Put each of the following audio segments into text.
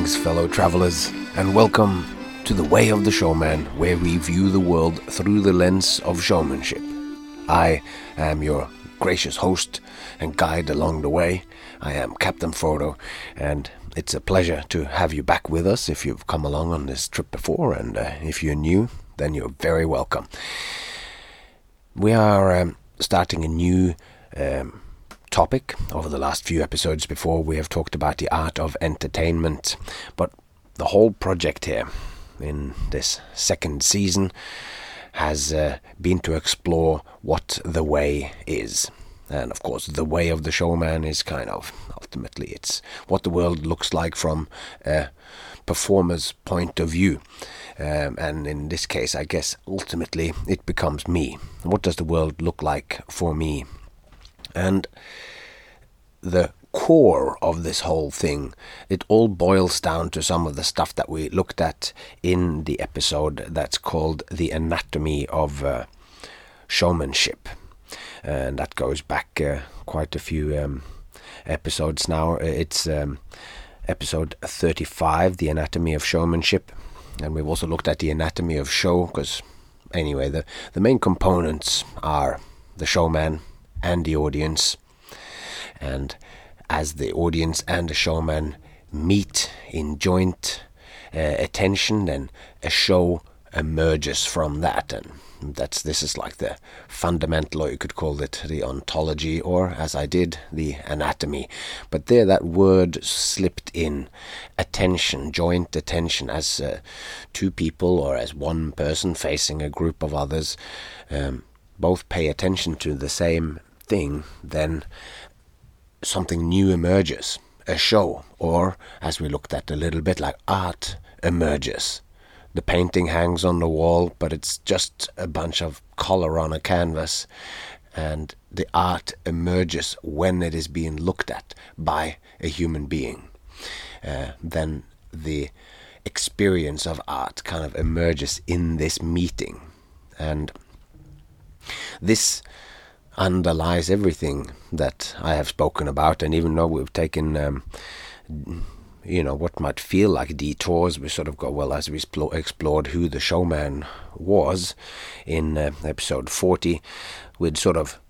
Greetings, fellow travelers, and welcome to the Way of the Showman, where we view the world through the lens of showmanship. I am your gracious host and guide along the way. I am Captain Frodo, and it's a pleasure to have you back with us if you've come along on this trip before, and uh, if you're new, then you're very welcome. We are um, starting a new um, topic. Over the last few episodes before, we have talked about the art of entertainment, but the whole project here in this second season has uh, been to explore what the way is. And of course, the way of the showman is kind of ultimately it's what the world looks like from a performer's point of view. Um, and in this case, I guess ultimately it becomes me. What does the world look like for me? And the core of this whole thing, it all boils down to some of the stuff that we looked at in the episode that's called The Anatomy of uh, Showmanship. And that goes back uh, quite a few um, episodes now. It's um, episode 35, The Anatomy of Showmanship. And we've also looked at the anatomy of show, because anyway, the, the main components are the showman and the audience. And as the audience and the showman meet in joint uh, attention, then a show emerges from that. And that's this is like the fundamental, or you could call it the ontology, or as I did, the anatomy. But there, that word slipped in attention, joint attention, as uh, two people or as one person facing a group of others, um, both pay attention to the same thing, then something new emerges, a show, or as we looked at a little bit, like art emerges. The painting hangs on the wall, but it's just a bunch of color on a canvas, and the art emerges when it is being looked at by a human being. Uh, then the experience of art kind of emerges in this meeting, and this underlies everything that I have spoken about. And even though we've taken, um, you know, what might feel like detours, we sort of go, well, as we explored who the showman was in uh, episode 40, we'd sort of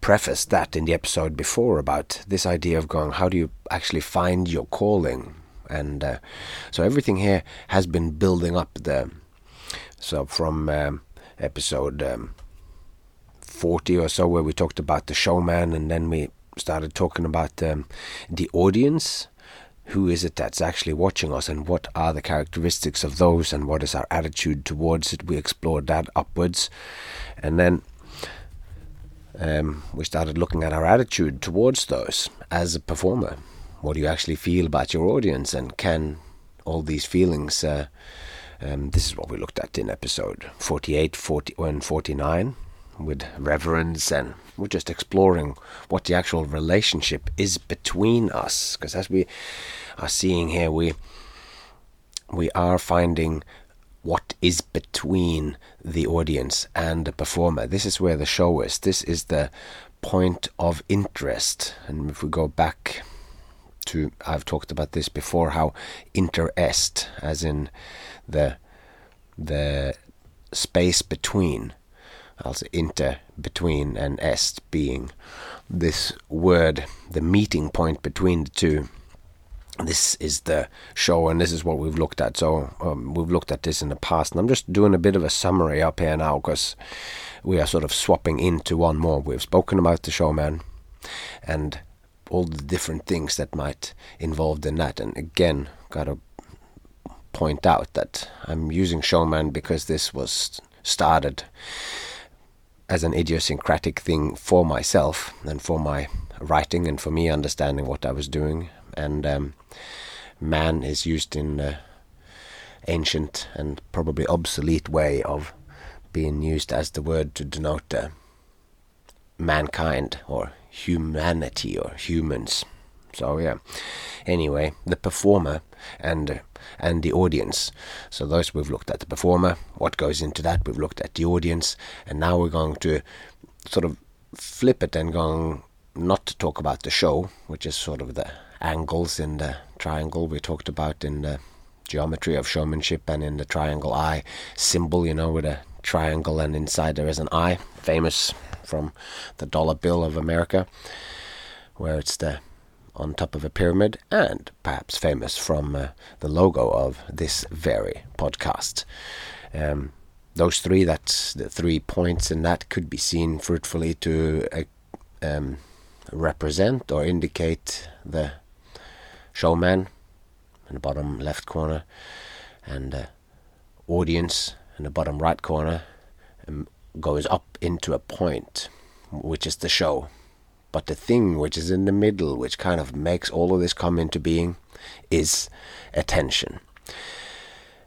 prefaced that in the episode before about this idea of going, how do you actually find your calling? And uh, so everything here has been building up there. So from um, episode um, 40 or so where we talked about the showman and then we started talking about um, the audience. Who is it that's actually watching us and what are the characteristics of those and what is our attitude towards it? We explored that upwards. And then um, we started looking at our attitude towards those as a performer. What do you actually feel about your audience and can all these feelings. Uh, um, this is what we looked at in episode 48, 40, and 49 with reverence and we're just exploring what the actual relationship is between us. Because as we are seeing here we we are finding what is between the audience and the performer. This is where the show is. This is the point of interest. And if we go back to I've talked about this before how interest as in the the space between also inter between and est being this word, the meeting point between the two. This is the show, and this is what we've looked at. So um, we've looked at this in the past, and I'm just doing a bit of a summary up here now because we are sort of swapping into one more. We've spoken about the showman and all the different things that might involved in that, and again, gotta point out that I'm using showman because this was started as an idiosyncratic thing for myself and for my writing and for me understanding what I was doing. And um, man is used in an ancient and probably obsolete way of being used as the word to denote uh, mankind or humanity or humans. So yeah. Anyway, the performer and and the audience. So those we've looked at the performer, what goes into that. We've looked at the audience, and now we're going to sort of flip it and going not to talk about the show, which is sort of the angles in the triangle we talked about in the geometry of showmanship and in the triangle eye symbol, you know, with a triangle and inside there is an eye, famous from the dollar bill of America, where it's the on top of a pyramid, and perhaps famous from uh, the logo of this very podcast. Um, those three, that's the three points in that, could be seen fruitfully to uh, um, represent or indicate the showman in the bottom left corner, and the audience in the bottom right corner um, goes up into a point, which is the show. But the thing which is in the middle, which kind of makes all of this come into being, is attention.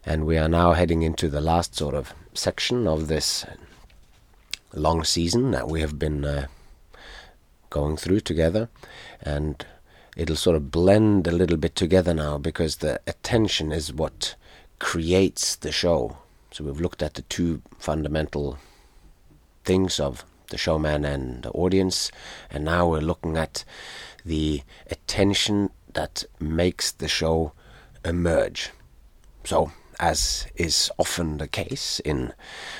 And we are now heading into the last sort of section of this long season that we have been uh, going through together. And it'll sort of blend a little bit together now because the attention is what creates the show. So we've looked at the two fundamental things of the showman and the audience, and now we're looking at the attention that makes the show emerge. So, as is often the case in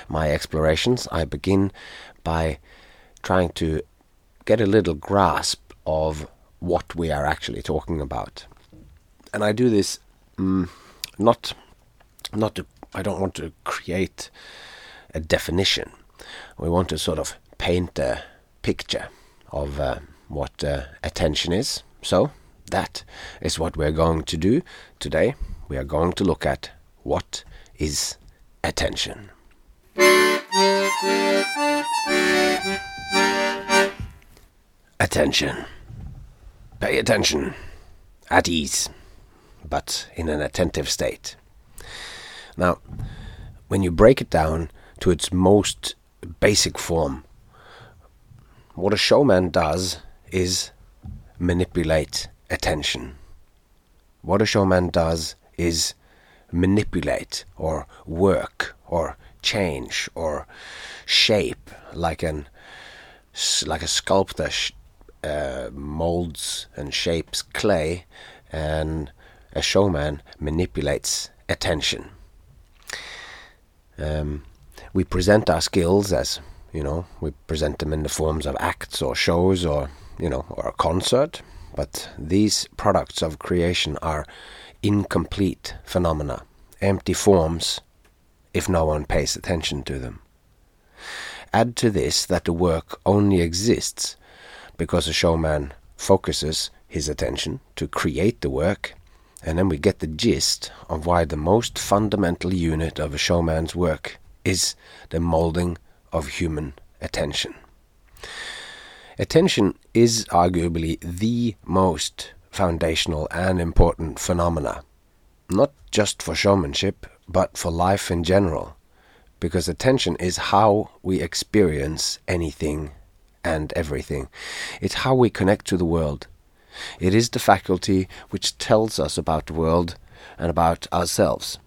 my explorations, I begin by trying to get a little grasp of what we are actually talking about. And I do this mm, not not to I don't want to create a definition. We want to sort of paint a picture of uh, what uh, attention is. So that is what we're going to do today. We are going to look at what is attention. Attention. Pay attention. At ease, but in an attentive state. Now, when you break it down to its most basic form, what a showman does is manipulate attention. What a showman does is manipulate or work or change or shape like an like a sculptor sh- uh, molds and shapes clay and a showman manipulates attention um, we present our skills as you know we present them in the forms of acts or shows or you know or a concert. But these products of creation are incomplete phenomena empty forms if no one pays attention to them. Add to this that the work only exists because a showman focuses his attention to create the work and then we get the gist of why the most fundamental unit of a showman's work is the molding of human attention. Attention is arguably the most foundational and important phenomena, not just for showmanship, but for life in general, because attention is how we experience anything and everything. It's how we connect to the world, it is the faculty which tells us about the world and about ourselves,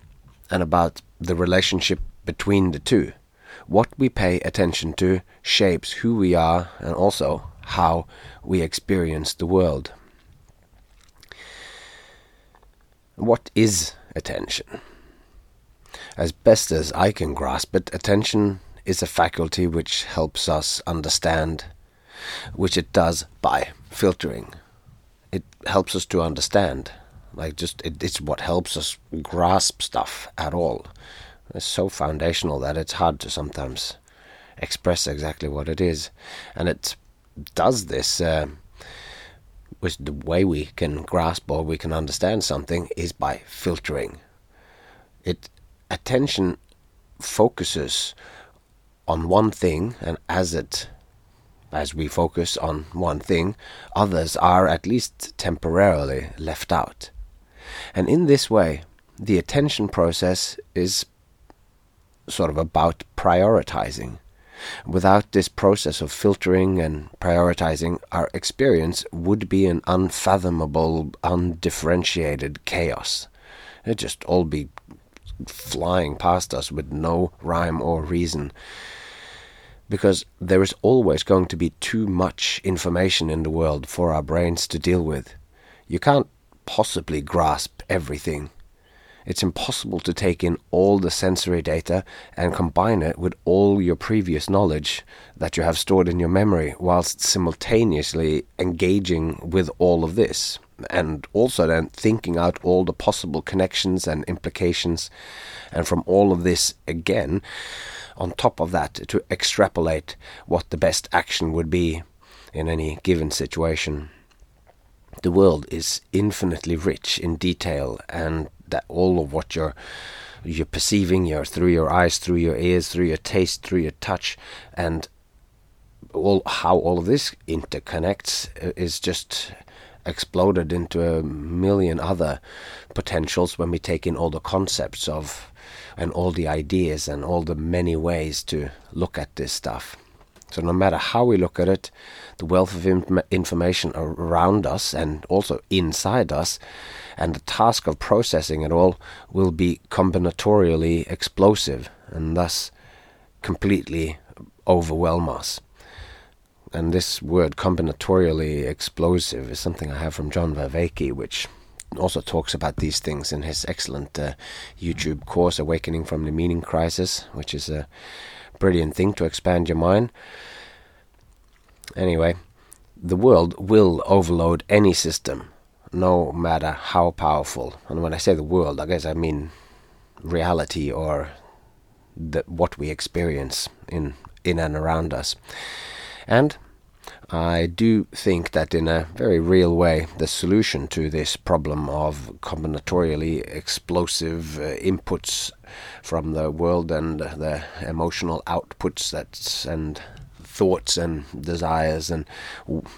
and about the relationship between the two. What we pay attention to shapes who we are and also how we experience the world. What is attention? As best as I can grasp it, attention is a faculty which helps us understand, which it does by filtering it helps us to understand. Like just it, it's what helps us grasp stuff at all. It's so foundational that it's hard to sometimes express exactly what it is, and it does this. Uh, with the way we can grasp or we can understand something is by filtering. It attention focuses on one thing, and as it as we focus on one thing, others are at least temporarily left out. And in this way, the attention process is sort of about prioritizing. Without this process of filtering and prioritizing, our experience would be an unfathomable, undifferentiated chaos. It'd just all be flying past us with no rhyme or reason because there is always going to be too much information in the world for our brains to deal with. You can't possibly grasp everything. It's impossible to take in all the sensory data and combine it with all your previous knowledge that you have stored in your memory whilst simultaneously engaging with all of this. And also then thinking out all the possible connections and implications. And from all of this again on top of that to extrapolate what the best action would be in any given situation. The world is infinitely rich in detail and that all of what you're you're perceiving your through your eyes through your ears through your taste through your touch and all how all of this interconnects uh, is just exploded into a million other potentials when we take in all the concepts of and all the ideas and all the many ways to look at this stuff. So no matter how we look at it, the wealth of information around us and also inside us, and the task of processing it all will be combinatorially explosive and thus completely overwhelm us. And this word combinatorially explosive is something I have from John Vervaeke, which also talks about these things in his excellent uh, YouTube course, Awakening from the Meaning Crisis, which is a brilliant thing to expand your mind. Anyway, the world will overload any system, no matter how powerful. And when I say the world, I guess I mean reality or the, what we experience in in and around us. And I do think that in a very real way, the solution to this problem of combinatorially explosive uh, inputs from the world and the emotional outputs that and thoughts and desires and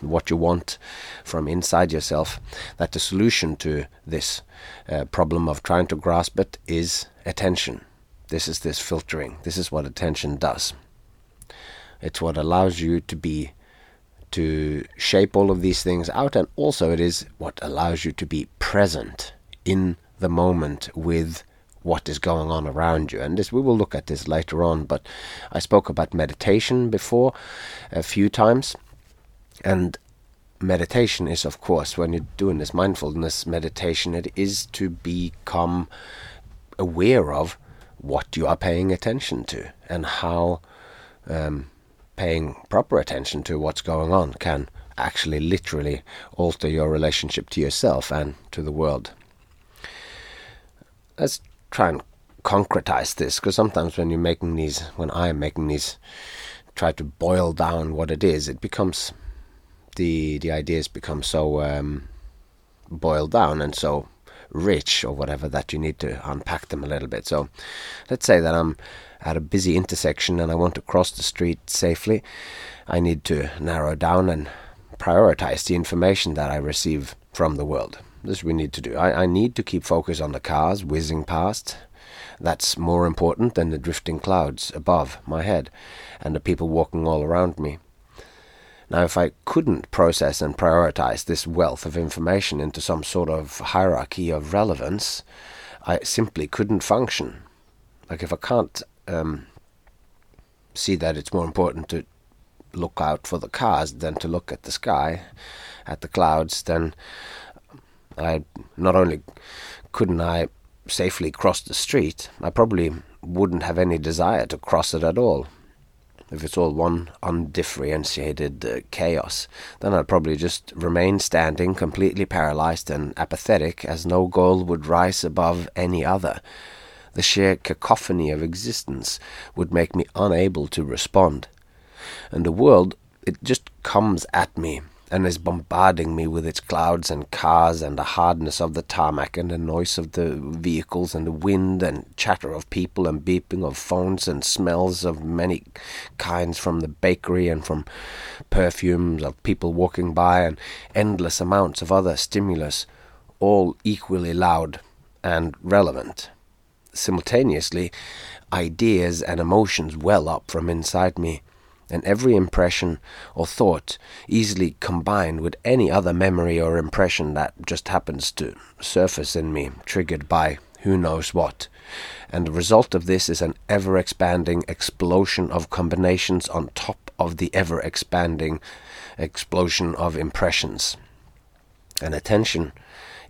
what you want from inside yourself, that the solution to this uh, problem of trying to grasp it is attention. This is this filtering. This is what attention does. It's what allows you to be to shape all of these things out, and also it is what allows you to be present in the moment with what is going on around you. And this we will look at this later on, but I spoke about meditation before a few times. And meditation is of course when you're doing this mindfulness meditation it is to become aware of what you are paying attention to and how um, paying proper attention to what's going on can actually literally alter your relationship to yourself and to the world. Let's try and concretize this because sometimes when you're making these, when I'm making these, try to boil down what it is, it becomes the the ideas become so um, boiled down and so rich or whatever that you need to unpack them a little bit. So let's say that I'm at a busy intersection and I want to cross the street safely. I need to narrow down and prioritize the information that I receive from the world. This we need to do. I, I need to keep focus on the cars whizzing past. That's more important than the drifting clouds above my head and the people walking all around me. Now, if I couldn't process and prioritize this wealth of information into some sort of hierarchy of relevance, I simply couldn't function. Like, if I can't um, see that it's more important to look out for the cars than to look at the sky, at the clouds, then I not only couldn't I safely cross the street, I probably wouldn't have any desire to cross it at all. If it's all one undifferentiated uh, chaos, then I'd probably just remain standing, completely paralyzed and apathetic, as no goal would rise above any other. The sheer cacophony of existence would make me unable to respond. And the world, it just comes at me and is bombarding me with its clouds and cars and the hardness of the tarmac and the noise of the vehicles and the wind and chatter of people and beeping of phones and smells of many kinds from the bakery and from perfumes of people walking by and endless amounts of other stimulus, all equally loud and relevant. Simultaneously, ideas and emotions well up from inside me and every impression or thought easily combined with any other memory or impression that just happens to surface in me, triggered by who knows what. And the result of this is an ever expanding explosion of combinations on top of the ever expanding explosion of impressions. And attention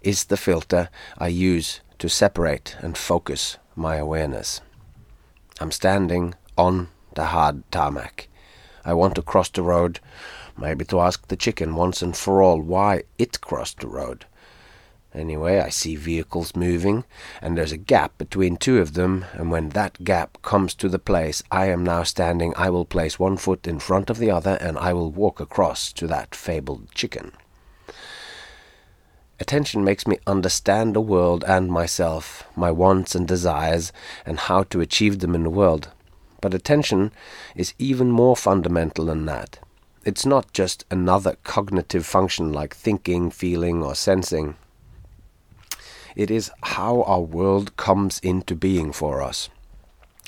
is the filter I use to separate and focus my awareness. I'm standing on the hard tarmac. I want to cross the road, maybe to ask the chicken once and for all why it crossed the road. Anyway, I see vehicles moving, and there's a gap between two of them, and when that gap comes to the place I am now standing, I will place one foot in front of the other, and I will walk across to that fabled chicken. Attention makes me understand the world and myself, my wants and desires, and how to achieve them in the world. But attention is even more fundamental than that. It's not just another cognitive function like thinking, feeling, or sensing. It is how our world comes into being for us.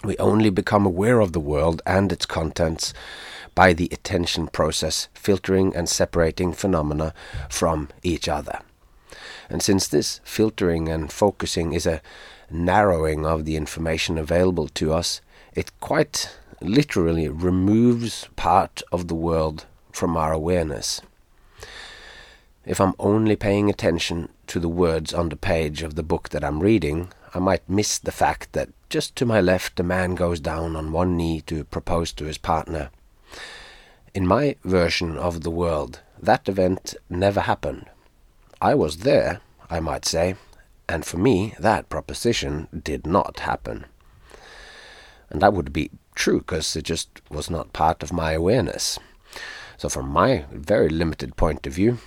We only become aware of the world and its contents by the attention process, filtering and separating phenomena from each other. And since this filtering and focusing is a narrowing of the information available to us, it quite literally removes part of the world from our awareness. If I'm only paying attention to the words on the page of the book that I'm reading, I might miss the fact that just to my left a man goes down on one knee to propose to his partner. In my version of the world, that event never happened. I was there, I might say, and for me that proposition did not happen. And that would be true because it just was not part of my awareness. So, from my very limited point of view,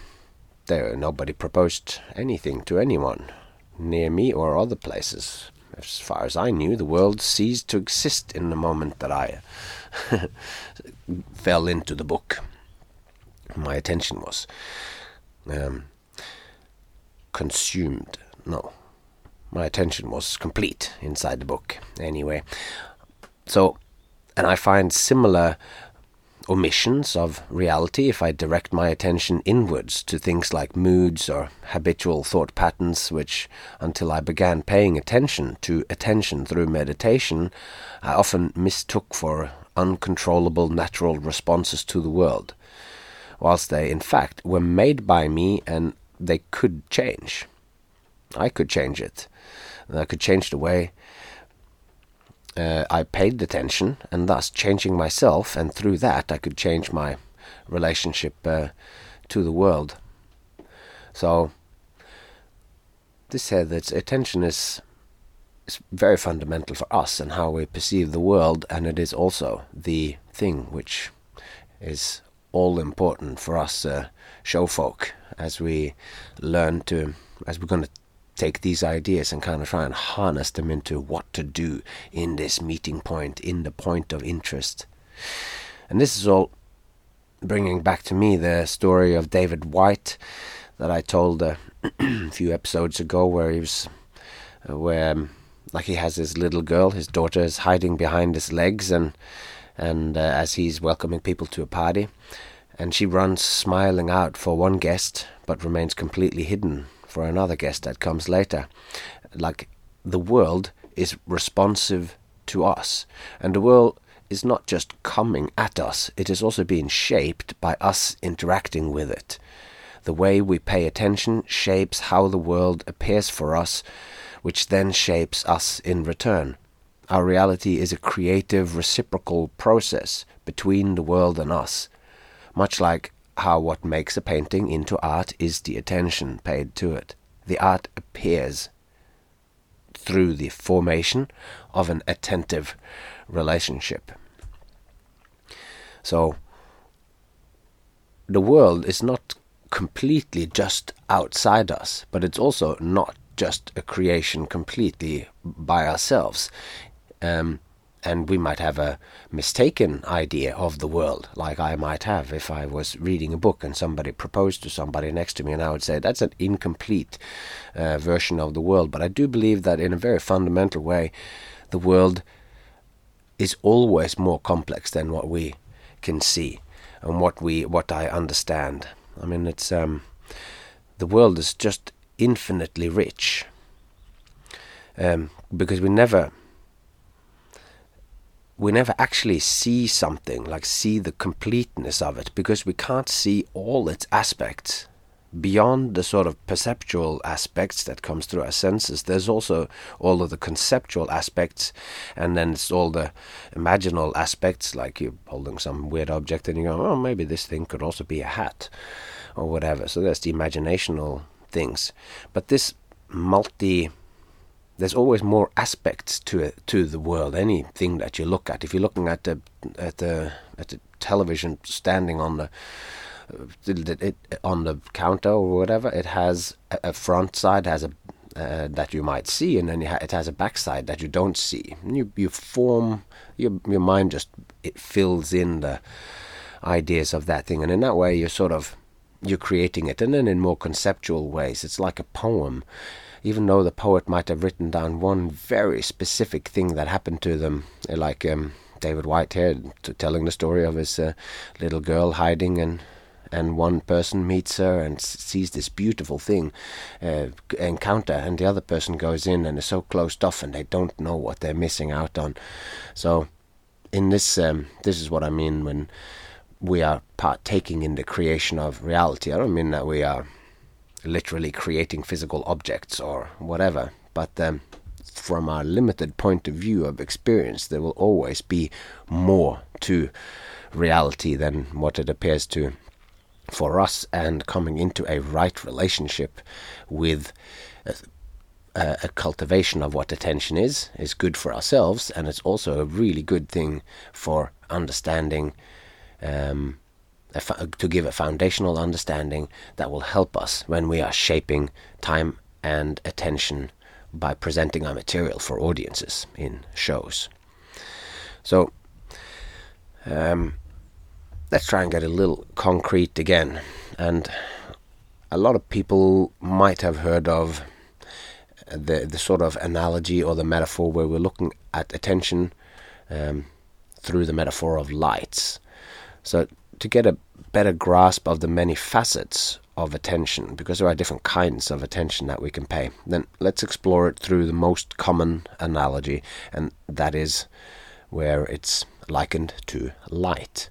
there nobody proposed anything to anyone, near me or other places. As far as I knew, the world ceased to exist in the moment that I fell into the book. My attention was um, consumed. No, my attention was complete inside the book. Anyway, so, and I find similar omissions of reality if I direct my attention inwards to things like moods or habitual thought patterns, which, until I began paying attention to attention through meditation, I often mistook for uncontrollable natural responses to the world, whilst they, in fact, were made by me and they could change. I could change it. I could change the way uh, I paid attention, and thus changing myself, and through that I could change my relationship uh, to the world. So this said that attention is is very fundamental for us and how we perceive the world, and it is also the thing which is all important for us uh, show folk as we learn to as we're going to take these ideas and kind of try and harness them into what to do in this meeting point, in the point of interest. And this is all bringing back to me the story of David Whyte that I told a few episodes ago, where he was, uh, where um, like he has his little girl, his daughter is hiding behind his legs, and and uh, as he's welcoming people to a party, and she runs smiling out for one guest, but remains completely hidden for another guest that comes later. Like the world is responsive to us, and the world is not just coming at us, it is also being shaped by us interacting with it. The way we pay attention shapes how the world appears for us, which then shapes us in return. Our reality is a creative reciprocal process between the world and us, much like how what makes a painting into art is the attention paid to it. The art appears through the formation of an attentive relationship. So, the world is not completely just outside us, but it's also not just a creation completely by ourselves. Um, and we might have a mistaken idea of the world, like I might have if I was reading a book and somebody proposed to somebody next to me, and I would say that's an incomplete uh, version of the world. But I do believe that in a very fundamental way, the world is always more complex than what we can see and what we what I understand. I mean, it's um, the world is just infinitely rich um, because we never we never actually see something, like see the completeness of it, because we can't see all its aspects. beyond the sort of perceptual aspects that comes through our senses, there's also all of the conceptual aspects, and then it's all the imaginal aspects, like you're holding some weird object and you go, oh, maybe this thing could also be a hat, or whatever. So there's the imaginational things, but this multi there's always more aspects to it, to the world. Anything that you look at, if you're looking at the at the at the television standing on the it, on the counter or whatever, it has a, front side has a uh, that you might see, and then it has a backside that you don't see. And you you form your your mind just it fills in the ideas of that thing, and in that way you're sort of you're creating it, and then in more conceptual ways, it's like a poem. Even though the poet might have written down one very specific thing that happened to them, like um, David Whitehead telling the story of his uh, little girl hiding and and one person meets her and sees this beautiful thing uh, encounter, and the other person goes in and is so closed off, and they don't know what they're missing out on. So, in this, um, this is what I mean when we are partaking in the creation of reality. I don't mean that we are literally creating physical objects or whatever, but um, from our limited point of view of experience, there will always be more to reality than what it appears to for us and coming into a right relationship with a, a, cultivation of what attention is is good for ourselves and it's also a really good thing for understanding um, to give a foundational understanding that will help us when we are shaping time and attention by presenting our material for audiences in shows. So, um, let's try and get a little concrete again. And a lot of people might have heard of the the sort of analogy or the metaphor where we're looking at attention um, through the metaphor of lights. So to get a better grasp of the many facets of attention, because there are different kinds of attention that we can pay, then let's explore it through the most common analogy, and that is where it's likened to light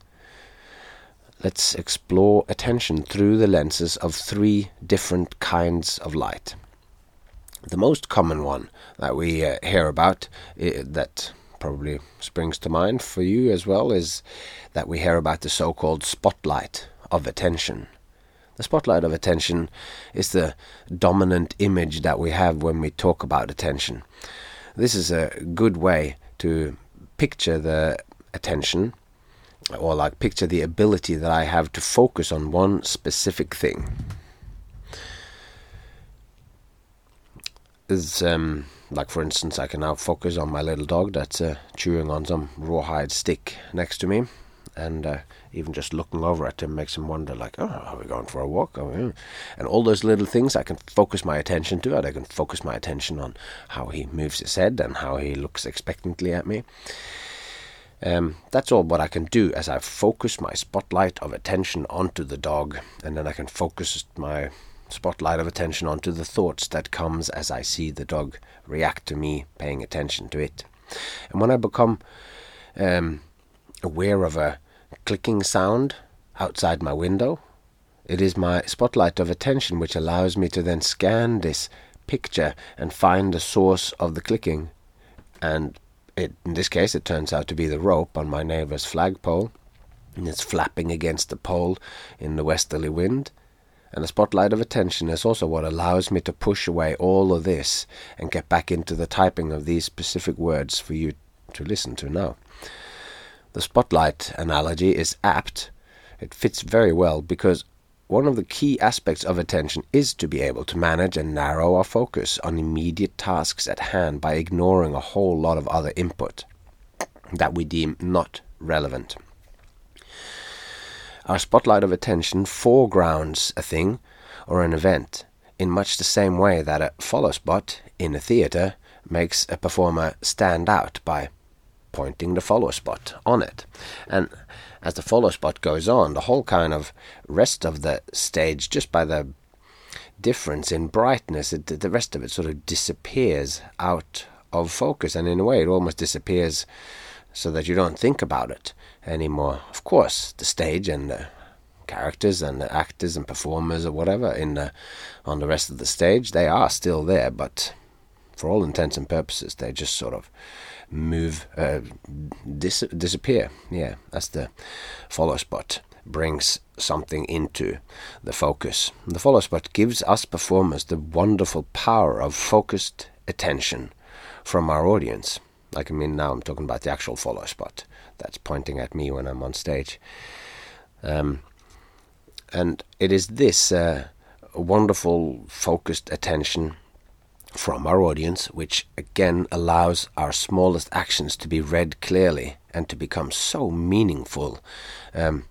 let's explore attention through the lenses of three different kinds of light. The most common one that we uh, hear about, uh, that probably springs to mind for you as well, is that we hear about the so called spotlight of attention. The spotlight of attention is the dominant image that we have when we talk about attention. This is a good way to picture the attention or like picture the ability that I have to focus on one specific thing. Is um, like for instance, I can now focus on my little dog that's uh, chewing on some rawhide stick next to me, and uh, even just looking over at him makes him wonder, like, oh, are we going for a walk? Oh, and all those little things I can focus my attention to. I can focus my attention on how he moves his head and how he looks expectantly at me. Um, that's all what I can do as I focus my spotlight of attention onto the dog, and then I can focus my spotlight of attention onto the thoughts that comes as I see the dog react to me paying attention to it. And when I become um, aware of a clicking sound outside my window, it is my spotlight of attention which allows me to then scan this picture and find the source of the clicking and it, in this case, it turns out to be the rope on my neighbour's flagpole, and it's flapping against the pole in the westerly wind. And the spotlight of attention is also what allows me to push away all of this and get back into the typing of these specific words for you to listen to now. The spotlight analogy is apt. It fits very well because one of the key aspects of attention is to be able to manage and narrow our focus on immediate tasks at hand by ignoring a whole lot of other input that we deem not relevant. Our spotlight of attention foregrounds a thing or an event in much the same way that a follow spot in a theatre makes a performer stand out by pointing the follow spot on it. And as the follow spot goes on, the whole kind of rest of the stage, just by the difference in brightness, it, the rest of it sort of disappears out of focus, and in a way, it almost disappears so that you don't think about it anymore. Of course, the stage and the characters and the actors and performers or whatever in the, on the rest of the stage. They are still there, but for all intents and purposes, they just sort of move, uh, dis- disappear. Yeah, that's the follow spot brings something into the focus. The follow spot gives us performers the wonderful power of focused attention from our audience. Like I mean, now I'm talking about the actual follow spot that's pointing at me when I'm on stage. Um, and it is this uh, wonderful focused attention from our audience, which again allows our smallest actions to be read clearly and to become so meaningful. Um,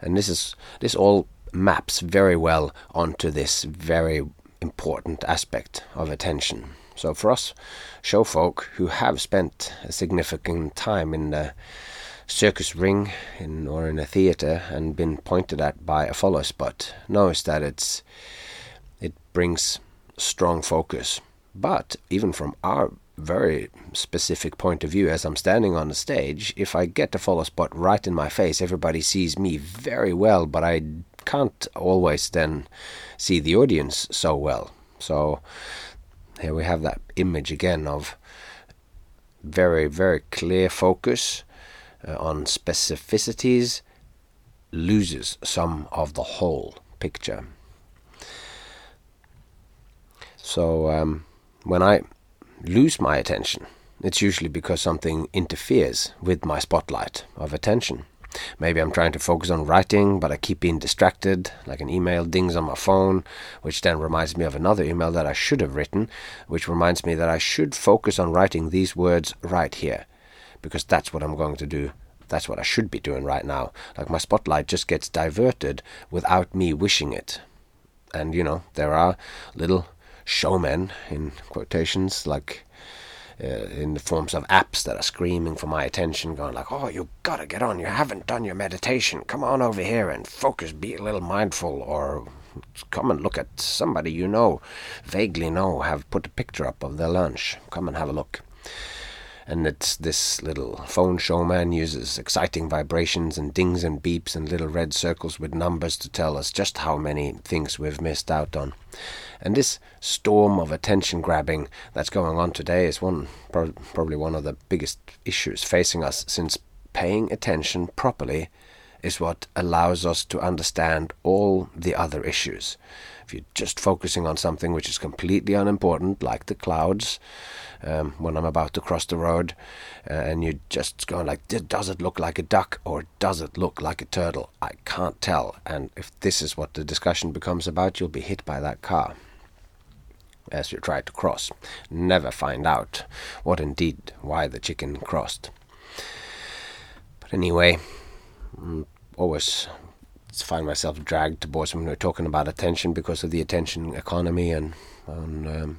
and this is this all maps very well onto this very important aspect of attention. So for us show folk who have spent a significant time in the circus ring in or in a theater and been pointed at by a follow spot knows that it's it brings strong focus. But even from our very specific point of view, as I'm standing on the stage, if I get the follow spot right in my face, everybody sees me very well, but I can't always then see the audience so well. So here we have that image again of very, very clear focus uh, on specificities loses some of the whole picture. So um, when I lose my attention, it's usually because something interferes with my spotlight of attention. Maybe I'm trying to focus on writing, but I keep being distracted, like an email dings on my phone, which then reminds me of another email that I should have written, which reminds me that I should focus on writing these words right here because that's what I'm going to do. That's what I should be doing right now. Like my spotlight just gets diverted without me wishing it. And you know, there are little showmen in quotations like uh, in the forms of apps that are screaming for my attention, going like, "Oh, you gotta get on! You haven't done your meditation. Come on over here and focus. Be a little mindful, or come and look at somebody you know, vaguely know, have put a picture up of their lunch. Come and have a look." and it's this little phone showman uses exciting vibrations and dings and beeps and little red circles with numbers to tell us just how many things we've missed out on. And this storm of attention grabbing that's going on today is one pro- probably one of the biggest issues facing us since paying attention properly is what allows us to understand all the other issues. If you're just focusing on something which is completely unimportant, like the clouds, um, when I'm about to cross the road, uh, and you're just going like, does it look like a duck or does it look like a turtle? I can't tell. And if this is what the discussion becomes about, you'll be hit by that car as you try to cross. Never find out what indeed why the chicken crossed. But anyway, mm, always find myself dragged towards when we're talking about attention because of the attention economy and, and um,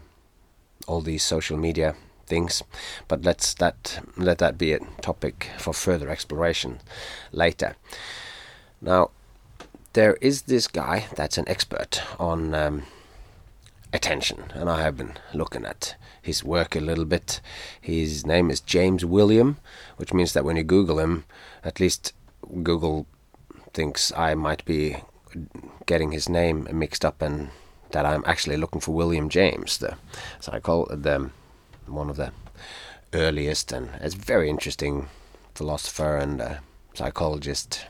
all these social media things. But let's that let that be a topic for further exploration later. Now, there is this guy that's an expert on um, attention, and I have been looking at his work a little bit. His name is James William, which means that when you Google him, at least Google thinks I might be getting his name mixed up and that I'm actually looking for William James, the the one of the earliest and it's very interesting philosopher and psychologist.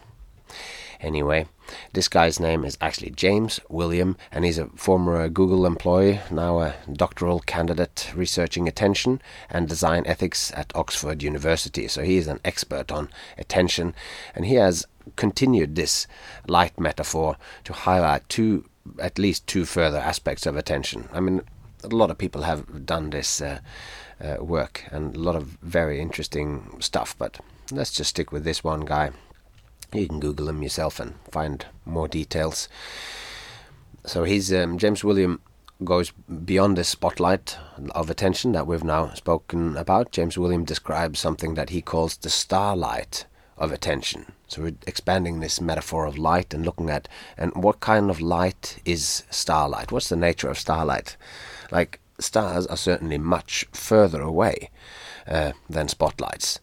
Anyway, this guy's name is actually James William, and he's a former Google employee, now a doctoral candidate researching attention and design ethics at Oxford University. So he is an expert on attention, and he has continued this light metaphor to highlight two at least two further aspects of attention. I mean, a lot of people have done this uh, uh, work and a lot of very interesting stuff, but let's just stick with this one guy. You can Google him yourself and find more details. So he's um, James William goes beyond the spotlight of attention that we've now spoken about. James William describes something that he calls the starlight of attention. So we're expanding this metaphor of light and looking at and what kind of light is starlight? What's the nature of starlight? Like stars are certainly much further away uh, than spotlights,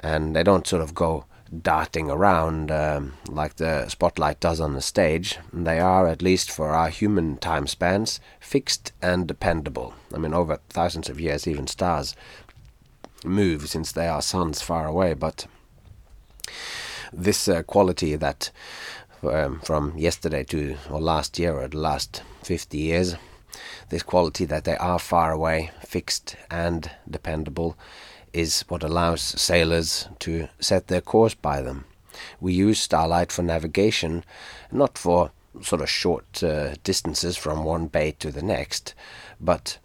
and they don't sort of go darting around um, like the spotlight does on the stage. They are, at least for our human time spans, fixed and dependable. I mean, over thousands of years, even stars move since they are suns far away, but this uh, quality that um, from yesterday to or last year or the last 50 years this quality that they are far away fixed and dependable is what allows sailors to set their course by them we use starlight for navigation not for sort of short uh, distances from one bay to the next but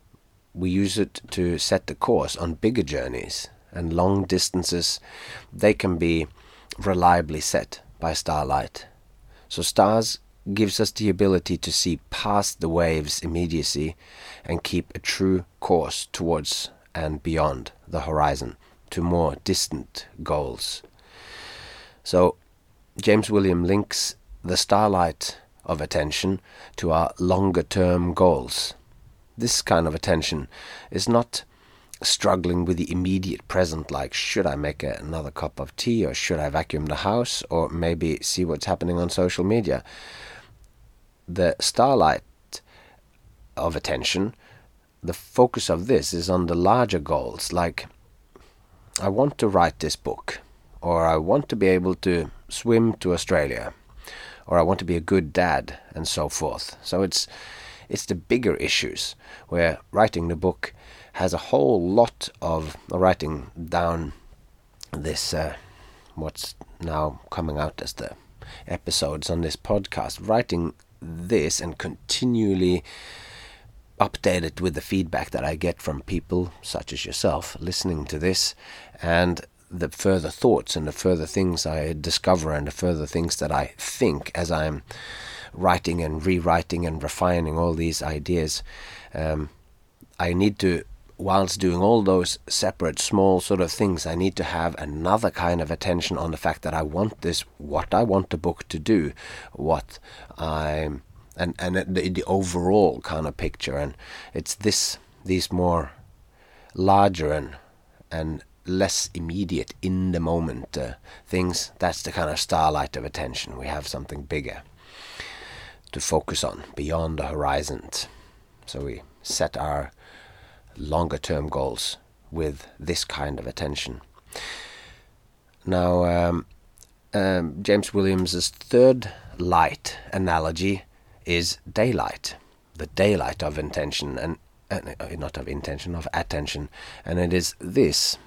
we use it to set the course on bigger journeys and long distances they can be reliably set by starlight. So stars gives us the ability to see past the wave's immediacy and keep a true course towards and beyond the horizon to more distant goals. So James William links the starlight of attention to our longer term goals. This kind of attention is not struggling with the immediate present, like should I make another cup of tea or should I vacuum the house or maybe see what's happening on social media. The starlight of attention, the focus of this is on the larger goals, like I want to write this book, or I want to be able to swim to Australia, or I want to be a good dad, and so forth. So it's it's the bigger issues where writing the book has a whole lot of writing down this uh, what's now coming out as the episodes on this podcast writing this and continually update it with the feedback that I get from people such as yourself listening to this and the further thoughts and the further things I discover and the further things that I think as I'm writing and rewriting and refining all these ideas um, I need to whilst doing all those separate small sort of things, I need to have another kind of attention on the fact that I want this, what I want the book to do, what I'm, and and the, the overall kind of picture, and it's this these more larger and and less immediate in the moment uh, things. That's the kind of starlight of attention. We have something bigger to focus on beyond the horizons. So we set our longer term goals with this kind of attention. Now, um, um, James Williams's third light analogy is daylight, the daylight of intention, and uh, not of intention, of attention, and it is this,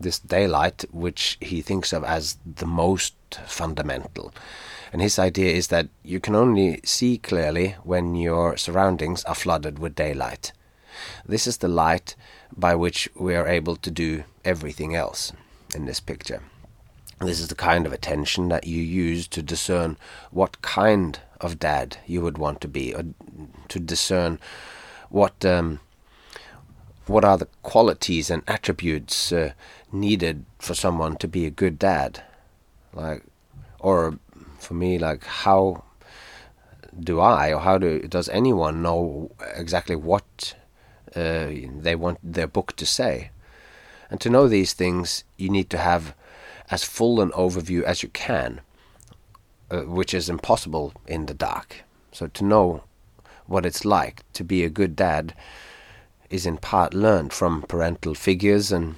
this daylight, which he thinks of as the most fundamental. And his idea is that you can only see clearly when your surroundings are flooded with daylight. This is the light by which we are able to do everything else in this picture. This is the kind of attention that you use to discern what kind of dad you would want to be, or to discern what um, what are the qualities and attributes uh, needed for someone to be a good dad, like, or for me, like how do I or how do does anyone know exactly what uh, they want their book to say. And to know these things, you need to have as full an overview as you can, uh, which is impossible in the dark. So to know what it's like to be a good dad is in part learned from parental figures and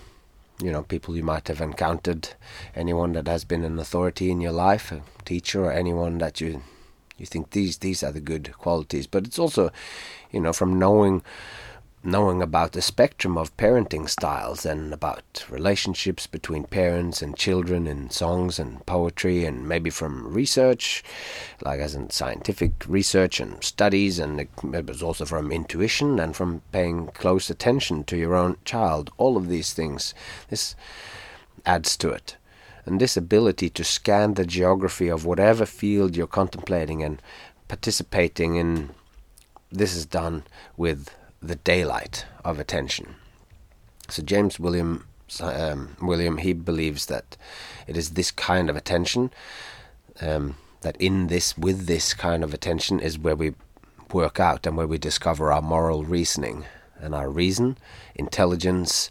you know people you might have encountered anyone that has been an authority in your life a teacher or anyone that you you think these these are the good qualities but it's also you know from knowing knowing about the spectrum of parenting styles and about relationships between parents and children in songs and poetry and maybe from research like as in scientific research and studies and it was also from intuition and from paying close attention to your own child. All of these things this adds to it. And this ability to scan the geography of whatever field you're contemplating and participating in this is done with the daylight of attention. So James William um, William he believes that it is this kind of attention um, that in this with this kind of attention is where we work out and where we discover our moral reasoning. and our reason, intelligence,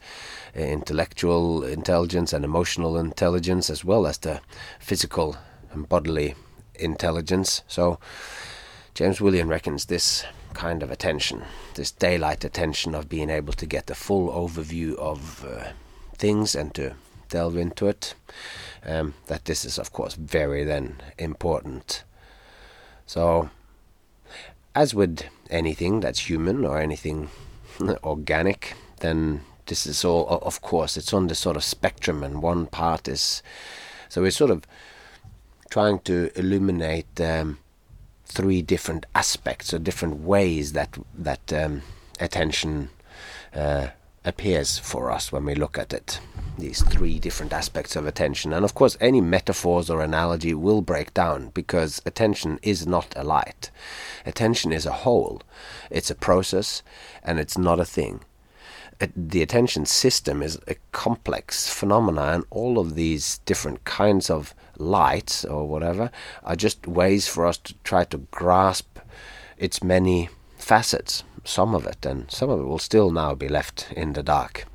uh, intellectual intelligence, and emotional intelligence, as well as the physical and bodily intelligence. So, James William reckons this kind of attention, this daylight attention of being able to get the full overview of uh, things and to delve into it, um, that this is, of course, very then important. So, as with anything that's human or anything organic, then this is all, of course, it's on this sort of spectrum, and one part is. So we're sort of trying to illuminate um, three different aspects or different ways that that um, attention uh, appears for us when we look at it. These three different aspects of attention, and of course, any metaphors or analogy will break down because attention is not a light. Attention is a whole. It's a process, and it's not a thing. The attention system is a complex phenomenon, and all of these different kinds of lights or whatever are just ways for us to try to grasp its many facets. Some of it, and some of it will still now be left in the dark.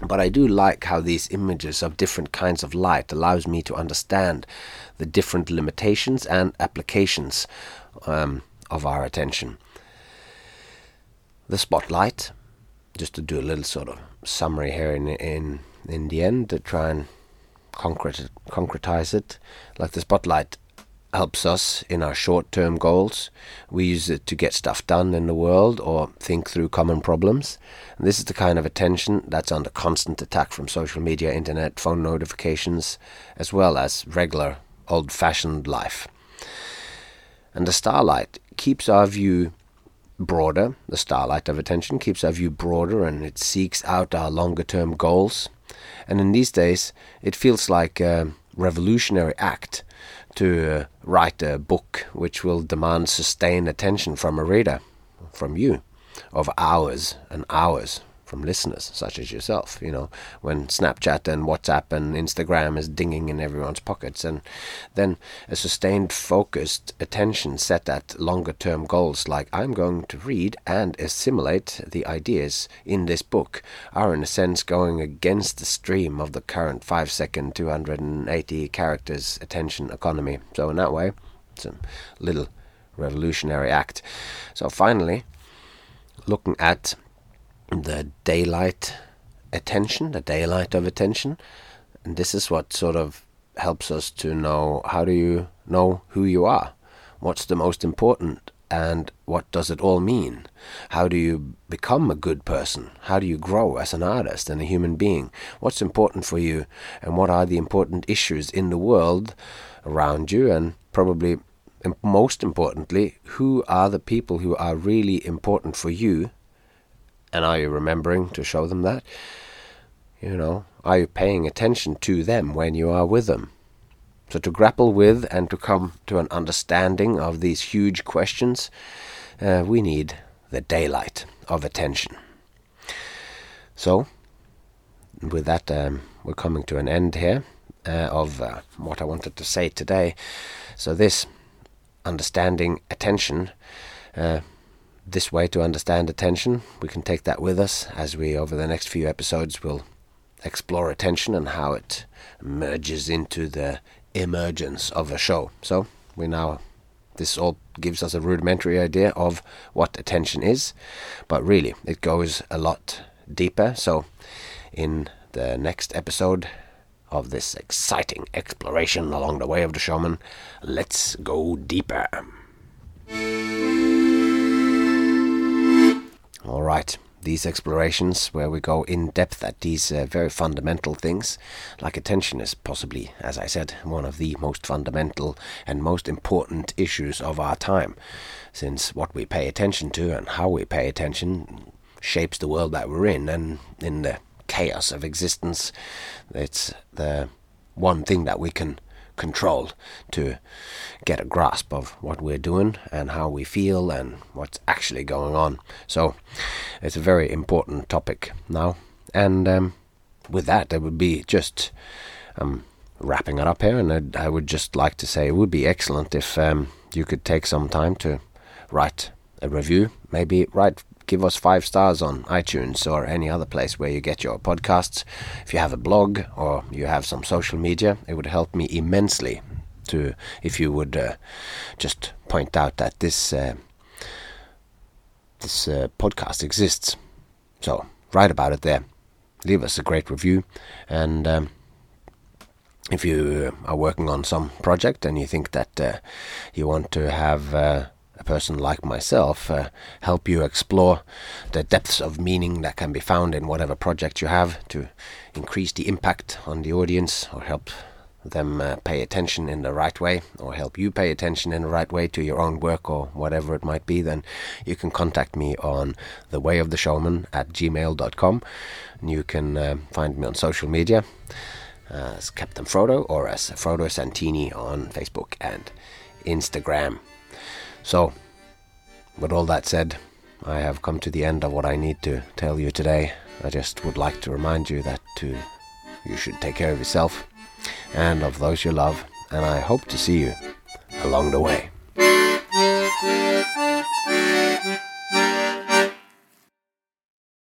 But I do like how these images of different kinds of light allows me to understand the different limitations and applications um, of our attention. The spotlight, just to do a little sort of summary here in in in the end to try and concrete, concretize it. Like the spotlight helps us in our short term goals. We use it to get stuff done in the world or think through common problems. And this is the kind of attention that's under constant attack from social media, internet, phone notifications, as well as regular old fashioned life. And the starlight keeps our view broader. The starlight of attention keeps our view broader and it seeks out our longer term goals. And in these days, it feels like a revolutionary act to uh, write a book which will demand sustained attention from a reader, from you, of hours and hours from listeners such as yourself. You know, when Snapchat and WhatsApp and Instagram is dinging in everyone's pockets, and then a sustained, focused attention set at longer term goals like I'm going to read and assimilate the ideas in this book are, in a sense, going against the stream of the current 5 second, 280 characters attention economy. So, in that way, it's a little revolutionary act. So, finally, looking at the daylight attention, the daylight of attention. And this is what sort of helps us to know how do you know who you are? What's the most important? And what does it all mean? How do you become a good person? How do you grow as an artist and a human being? What's important for you? And what are the important issues in the world around you? And probably most importantly, who are the people who are really important for you and are you remembering to show them that? You know, are you paying attention to them when you are with them? So, to grapple with and to come to an understanding of these huge questions, uh, we need the daylight of attention. So, with that, um, we're coming to an end here uh, of uh, what I wanted to say today. So, this understanding attention uh, this way to understand attention. We can take that with us as we, over the next few episodes, will explore attention and how it merges into the emergence of a show. So, we now, this all gives us a rudimentary idea of what attention is, but really, it goes a lot deeper. So, in the next episode, of this exciting exploration along the way of the showman, let's go deeper. All right, these explorations where we go in depth at these uh, very fundamental things, like attention is possibly, as I said, one of the most fundamental and most important issues of our time, since what we pay attention to and how we pay attention shapes the world that we're in, and in the chaos of existence, it's the one thing that we can control to get a grasp of what we're doing and how we feel and what's actually going on. So it's a very important topic now. And um, with that, it would be just um, wrapping it up here. And I'd, I would just like to say it would be excellent if um, you could take some time to write a review, maybe write give us five stars on iTunes or any other place where you get your podcasts. If you have a blog or you have some social media, it would help me immensely to if you would uh, just point out that this uh, this uh, podcast exists. So write about it there. Leave us a great review, and um, if you are working on some project and you think that uh, you want to have uh, person like myself uh, help you explore the depths of meaning that can be found in whatever project you have to increase the impact on the audience or help them uh, pay attention in the right way or help you pay attention in the right way to your own work or whatever it might be, then you can contact me on the way of the showman at gmail.com. And you can uh, find me on social media as Captain Frodo or as Frodo Santini on Facebook and Instagram. So, with all that said, I have come to the end of what I need to tell you today. I just would like to remind you that to, you should take care of yourself and of those you love, and I hope to see you along the way.